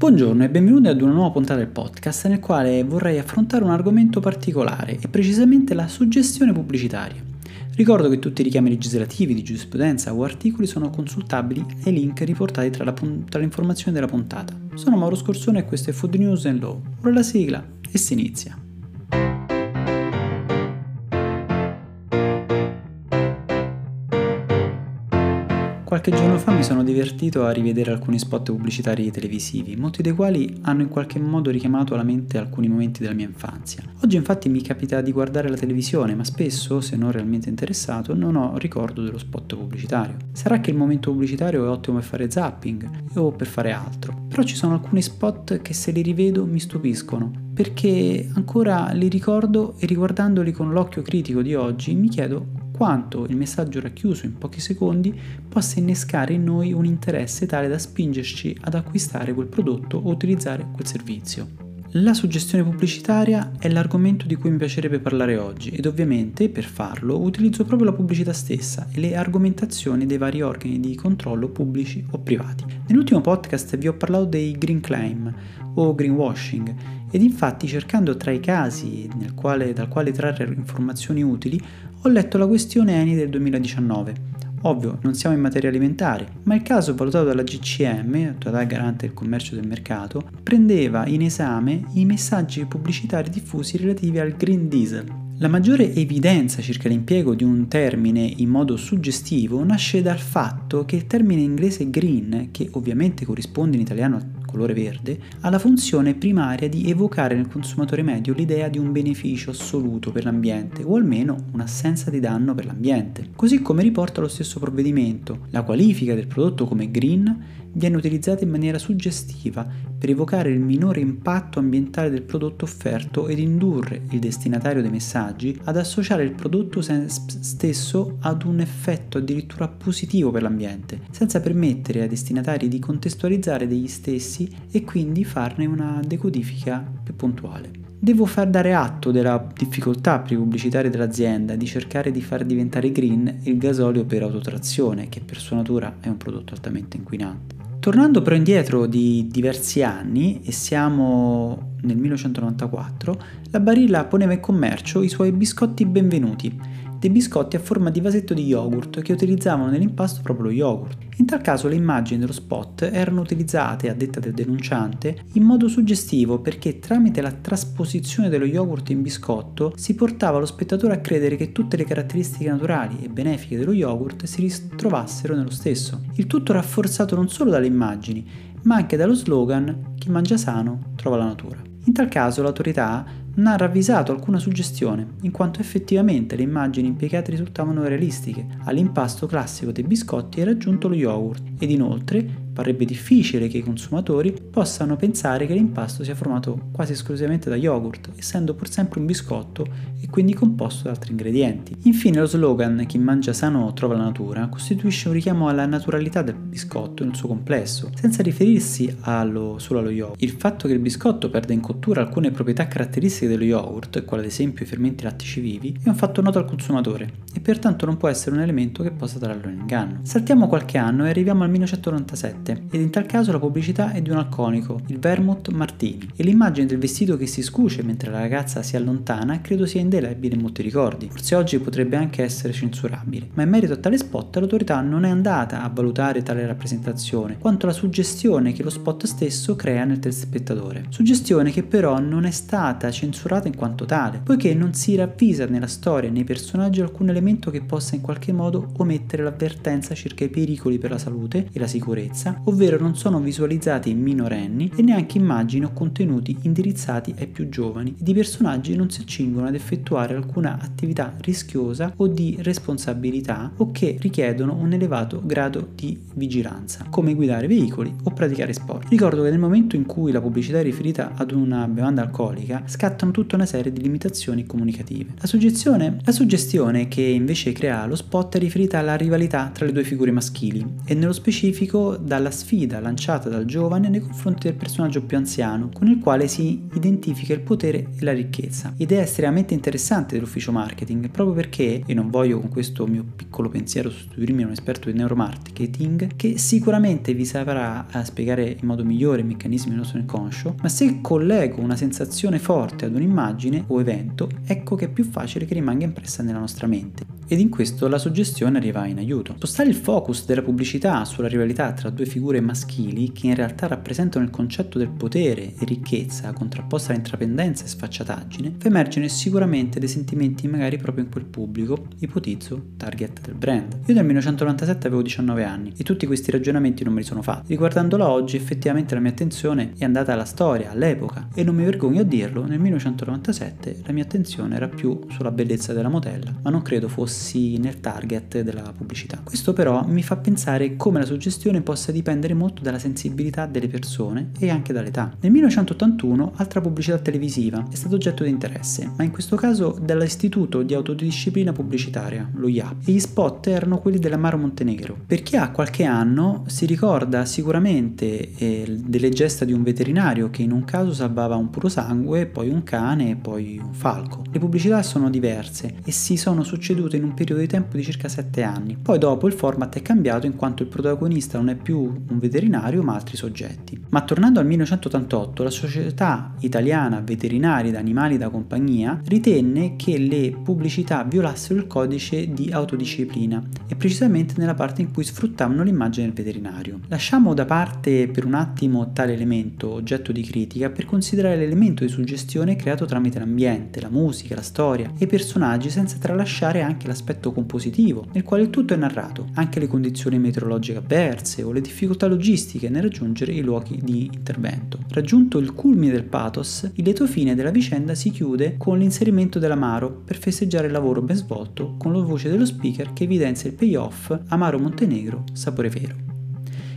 Buongiorno e benvenuti ad una nuova puntata del podcast nel quale vorrei affrontare un argomento particolare e precisamente la suggestione pubblicitaria. Ricordo che tutti i richiami legislativi di giurisprudenza o articoli sono consultabili ai link riportati tra, la, tra le informazioni della puntata. Sono Mauro Scorsone e questo è Food News and Law. Ora la sigla e si inizia. Qualche giorno fa mi sono divertito a rivedere alcuni spot pubblicitari televisivi, molti dei quali hanno in qualche modo richiamato alla mente alcuni momenti della mia infanzia. Oggi infatti mi capita di guardare la televisione, ma spesso, se non realmente interessato, non ho ricordo dello spot pubblicitario. Sarà che il momento pubblicitario è ottimo per fare zapping o per fare altro, però ci sono alcuni spot che se li rivedo mi stupiscono, perché ancora li ricordo e riguardandoli con l'occhio critico di oggi mi chiedo quanto il messaggio racchiuso in pochi secondi possa innescare in noi un interesse tale da spingerci ad acquistare quel prodotto o utilizzare quel servizio. La suggestione pubblicitaria è l'argomento di cui mi piacerebbe parlare oggi ed ovviamente per farlo utilizzo proprio la pubblicità stessa e le argomentazioni dei vari organi di controllo pubblici o privati. Nell'ultimo podcast vi ho parlato dei green claim o greenwashing ed infatti cercando tra i casi quale, dal quale trarre informazioni utili ho letto la questione Eni del 2019. Ovvio, non siamo in materia alimentare, ma il caso valutato dalla GCM, Autorità Garante del Commercio del Mercato, prendeva in esame i messaggi pubblicitari diffusi relativi al Green Diesel. La maggiore evidenza circa l'impiego di un termine in modo suggestivo nasce dal fatto che il termine inglese green, che ovviamente corrisponde in italiano colore verde, ha la funzione primaria di evocare nel consumatore medio l'idea di un beneficio assoluto per l'ambiente o almeno un'assenza di danno per l'ambiente. Così come riporta lo stesso provvedimento, la qualifica del prodotto come green viene utilizzata in maniera suggestiva per evocare il minore impatto ambientale del prodotto offerto ed indurre il destinatario dei messaggi ad associare il prodotto stesso ad un effetto addirittura positivo per l'ambiente, senza permettere ai destinatari di contestualizzare degli stessi e quindi farne una decodifica più puntuale. Devo far dare atto della difficoltà per i pubblicitari dell'azienda di cercare di far diventare green il gasolio per autotrazione, che per sua natura è un prodotto altamente inquinante. Tornando però indietro di diversi anni, e siamo nel 1994, la Barilla poneva in commercio i suoi biscotti benvenuti, dei biscotti a forma di vasetto di yogurt che utilizzavano nell'impasto proprio lo yogurt. In tal caso le immagini dello spot erano utilizzate, a detta del denunciante, in modo suggestivo perché tramite la trasposizione dello yogurt in biscotto si portava lo spettatore a credere che tutte le caratteristiche naturali e benefiche dello yogurt si ritrovassero nello stesso. Il tutto rafforzato non solo dalle immagini, ma anche dallo slogan chi mangia sano trova la natura. In tal caso l'autorità non ha ravvisato alcuna suggestione, in quanto effettivamente le immagini impiegate risultavano realistiche. All'impasto classico dei biscotti era aggiunto lo yogurt ed inoltre Parrebbe difficile che i consumatori possano pensare che l'impasto sia formato quasi esclusivamente da yogurt, essendo pur sempre un biscotto e quindi composto da altri ingredienti. Infine lo slogan Chi mangia sano trova la natura costituisce un richiamo alla naturalità del biscotto nel suo complesso, senza riferirsi allo, solo allo yogurt. Il fatto che il biscotto perda in cottura alcune proprietà caratteristiche dello yogurt, quale ad esempio i fermenti lattici vivi, è un fatto noto al consumatore e pertanto non può essere un elemento che possa trarlo in inganno. Saltiamo qualche anno e arriviamo al 1997 7 ed in tal caso la pubblicità è di un alconico, il Vermouth Martini, e l'immagine del vestito che si scuce mentre la ragazza si allontana credo sia indelebile in molti ricordi. Forse oggi potrebbe anche essere censurabile, ma in merito a tale spot l'autorità non è andata a valutare tale rappresentazione, quanto la suggestione che lo spot stesso crea nel telespettatore. Suggestione che però non è stata censurata in quanto tale, poiché non si ravvisa nella storia e nei personaggi alcun elemento che possa in qualche modo omettere l'avvertenza circa i pericoli per la salute e la sicurezza ovvero non sono visualizzati minorenni e neanche immagini o contenuti indirizzati ai più giovani i personaggi non si accingono ad effettuare alcuna attività rischiosa o di responsabilità o che richiedono un elevato grado di vigilanza, come guidare veicoli o praticare sport. Ricordo che nel momento in cui la pubblicità è riferita ad una bevanda alcolica, scattano tutta una serie di limitazioni comunicative. La suggestione, la suggestione che invece crea lo spot è riferita alla rivalità tra le due figure maschili e nello specifico dalla alla sfida lanciata dal giovane nei confronti del personaggio più anziano, con il quale si identifica il potere e la ricchezza. Idea estremamente interessante dell'ufficio marketing, proprio perché, e non voglio con questo mio piccolo pensiero sostituirmi a un esperto di neuromarketing, che sicuramente vi saprà eh, spiegare in modo migliore i meccanismi del nostro inconscio, ma se collego una sensazione forte ad un'immagine o evento, ecco che è più facile che rimanga impressa nella nostra mente ed in questo la suggestione arriva in aiuto. Spostare il focus della pubblicità sulla rivalità tra due figure maschili che in realtà rappresentano il concetto del potere e ricchezza contrapposta all'intraprendenza e sfacciataggine fa emergere sicuramente dei sentimenti magari proprio in quel pubblico, ipotizzo target del brand. Io nel 1997 avevo 19 anni e tutti questi ragionamenti non me li sono fatti. Riguardandola oggi effettivamente la mia attenzione è andata alla storia, all'epoca e non mi vergogno a dirlo, nel 1997 la mia attenzione era più sulla bellezza della modella, ma non credo fosse fossi nel target della pubblicità. Questo però mi fa pensare come la suggestione possa dipendere molto dalla sensibilità delle persone e anche dall'età. Nel 1981 altra pubblicità televisiva è stato oggetto di interesse, ma in questo caso dall'Istituto di Autodisciplina Pubblicitaria, lo IAP, e gli spot erano quelli dell'Amaro Montenegro. Per chi ha qualche anno si ricorda sicuramente eh, delle gesta di un veterinario che in un caso salvava un puro sangue, poi un cane e poi un falco. Le pubblicità sono diverse e si sono succedute in un un periodo di tempo di circa 7 anni. Poi dopo il format è cambiato in quanto il protagonista non è più un veterinario ma altri soggetti. Ma tornando al 1988, la Società Italiana Veterinari d'Animali da Compagnia ritenne che le pubblicità violassero il codice di autodisciplina e precisamente nella parte in cui sfruttavano l'immagine del veterinario. Lasciamo da parte per un attimo tale elemento oggetto di critica per considerare l'elemento di suggestione creato tramite l'ambiente, la musica, la storia e i personaggi senza tralasciare anche la l'aspetto compositivo, nel quale tutto è narrato, anche le condizioni meteorologiche avverse o le difficoltà logistiche nel raggiungere i luoghi di intervento. Raggiunto il culmine del pathos, il lieto fine della vicenda si chiude con l'inserimento dell'Amaro per festeggiare il lavoro ben svolto con la voce dello speaker che evidenzia il payoff Amaro Montenegro, sapore vero.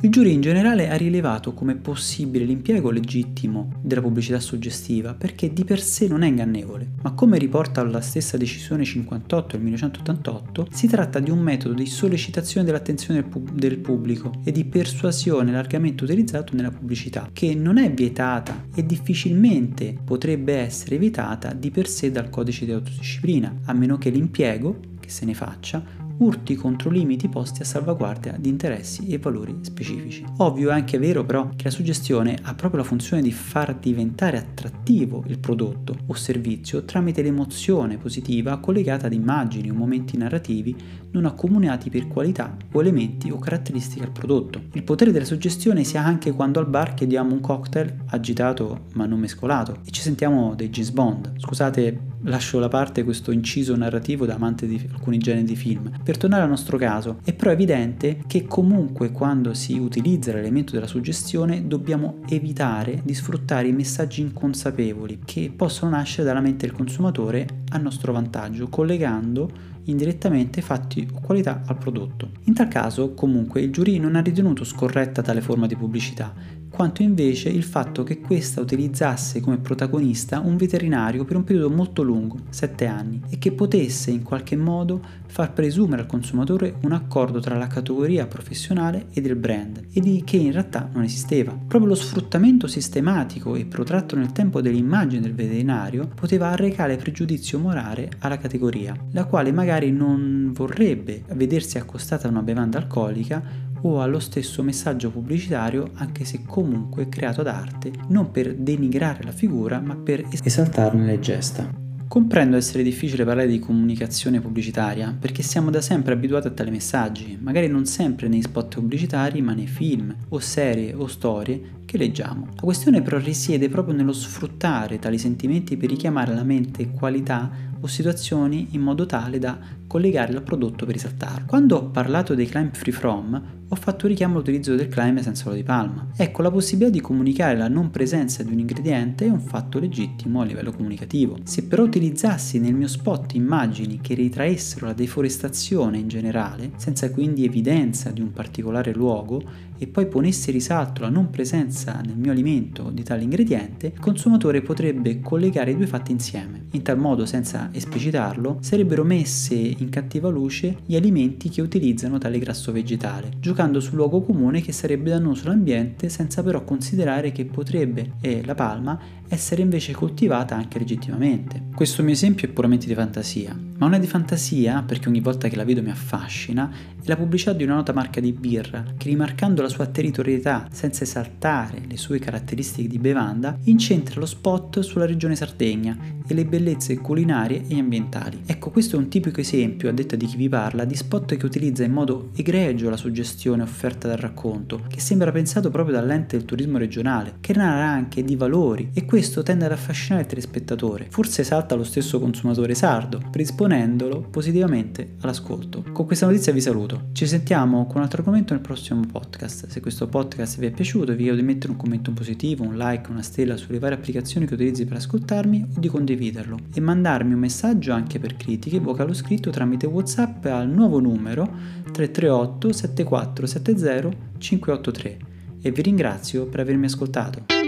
Il giurì in generale ha rilevato come possibile l'impiego legittimo della pubblicità suggestiva perché di per sé non è ingannevole, ma come riporta la stessa decisione 58 del 1988, si tratta di un metodo di sollecitazione dell'attenzione del, pub- del pubblico e di persuasione largamente utilizzato nella pubblicità, che non è vietata e difficilmente potrebbe essere evitata di per sé dal codice di autodisciplina, a meno che l'impiego, che se ne faccia, urti contro limiti posti a salvaguardia di interessi e valori specifici. Ovvio è anche vero però che la suggestione ha proprio la funzione di far diventare attrattivo il prodotto o servizio tramite l'emozione positiva collegata ad immagini o momenti narrativi non accomunati per qualità o elementi o caratteristiche al prodotto. Il potere della suggestione si ha anche quando al bar chiediamo un cocktail agitato ma non mescolato e ci sentiamo dei James Bond. Scusate lascio da parte questo inciso narrativo da amante di alcuni generi di film. Per tornare al nostro caso, è però evidente che comunque quando si utilizza l'elemento della suggestione dobbiamo evitare di sfruttare i messaggi inconsapevoli che possono nascere dalla mente del consumatore a nostro vantaggio, collegando indirettamente fatti o qualità al prodotto. In tal caso, comunque, il giurì non ha ritenuto scorretta tale forma di pubblicità, quanto invece il fatto che questa utilizzasse come protagonista un veterinario per un periodo molto lungo, 7 anni, e che potesse in qualche modo far presumere al consumatore un accordo tra la categoria professionale ed il brand, e di che in realtà non esisteva. Proprio lo sfruttamento sistematico e protratto nel tempo dell'immagine del veterinario poteva arrecare pregiudizio morale alla categoria, la quale magari non vorrebbe vedersi accostata a una bevanda alcolica o allo stesso messaggio pubblicitario anche se comunque creato ad arte, non per denigrare la figura ma per esaltarne le gesta. Comprendo essere difficile parlare di comunicazione pubblicitaria perché siamo da sempre abituati a tali messaggi, magari non sempre nei spot pubblicitari ma nei film o serie o storie che leggiamo. La questione però risiede proprio nello sfruttare tali sentimenti per richiamare alla mente qualità o situazioni in modo tale da collegarle al prodotto per risaltarlo. Quando ho parlato dei climb free from, ho fatto richiamo all'utilizzo del climb senza olio di palma. Ecco, la possibilità di comunicare la non presenza di un ingrediente è un fatto legittimo a livello comunicativo. Se però utilizzassi nel mio spot immagini che ritraessero la deforestazione in generale, senza quindi evidenza di un particolare luogo, e poi ponessi risalto la non presenza nel mio alimento di tale ingrediente, il consumatore potrebbe collegare i due fatti insieme. In tal modo, senza esplicitarlo, sarebbero messe in cattiva luce gli alimenti che utilizzano tale grasso vegetale, giocando sul luogo comune che sarebbe dannoso all'ambiente senza però considerare che potrebbe, e la palma, essere invece coltivata anche legittimamente. Questo mio esempio è puramente di fantasia, ma è di fantasia perché ogni volta che la vedo mi affascina, è la pubblicità di una nota marca di birra che rimarcando la sua territorialità senza esaltare le sue caratteristiche di bevanda, incentra lo spot sulla regione Sardegna e le bellezze culinarie e ambientali. Ecco, questo è un tipico esempio, a detta di chi vi parla, di spot che utilizza in modo egregio la suggestione offerta dal racconto, che sembra pensato proprio dall'ente del turismo regionale, che narra anche di valori e questo tende ad affascinare il telespettatore. Forse esalta lo stesso consumatore sardo, predisponendolo positivamente all'ascolto. Con questa notizia vi saluto. Ci sentiamo con un altro argomento nel prossimo podcast. Se questo podcast vi è piaciuto vi chiedo di mettere un commento positivo, un like, una stella sulle varie applicazioni che utilizzi per ascoltarmi o di condividerlo e mandarmi un messaggio anche per critiche vocalo scritto tramite WhatsApp al nuovo numero 338 7470 583 e vi ringrazio per avermi ascoltato.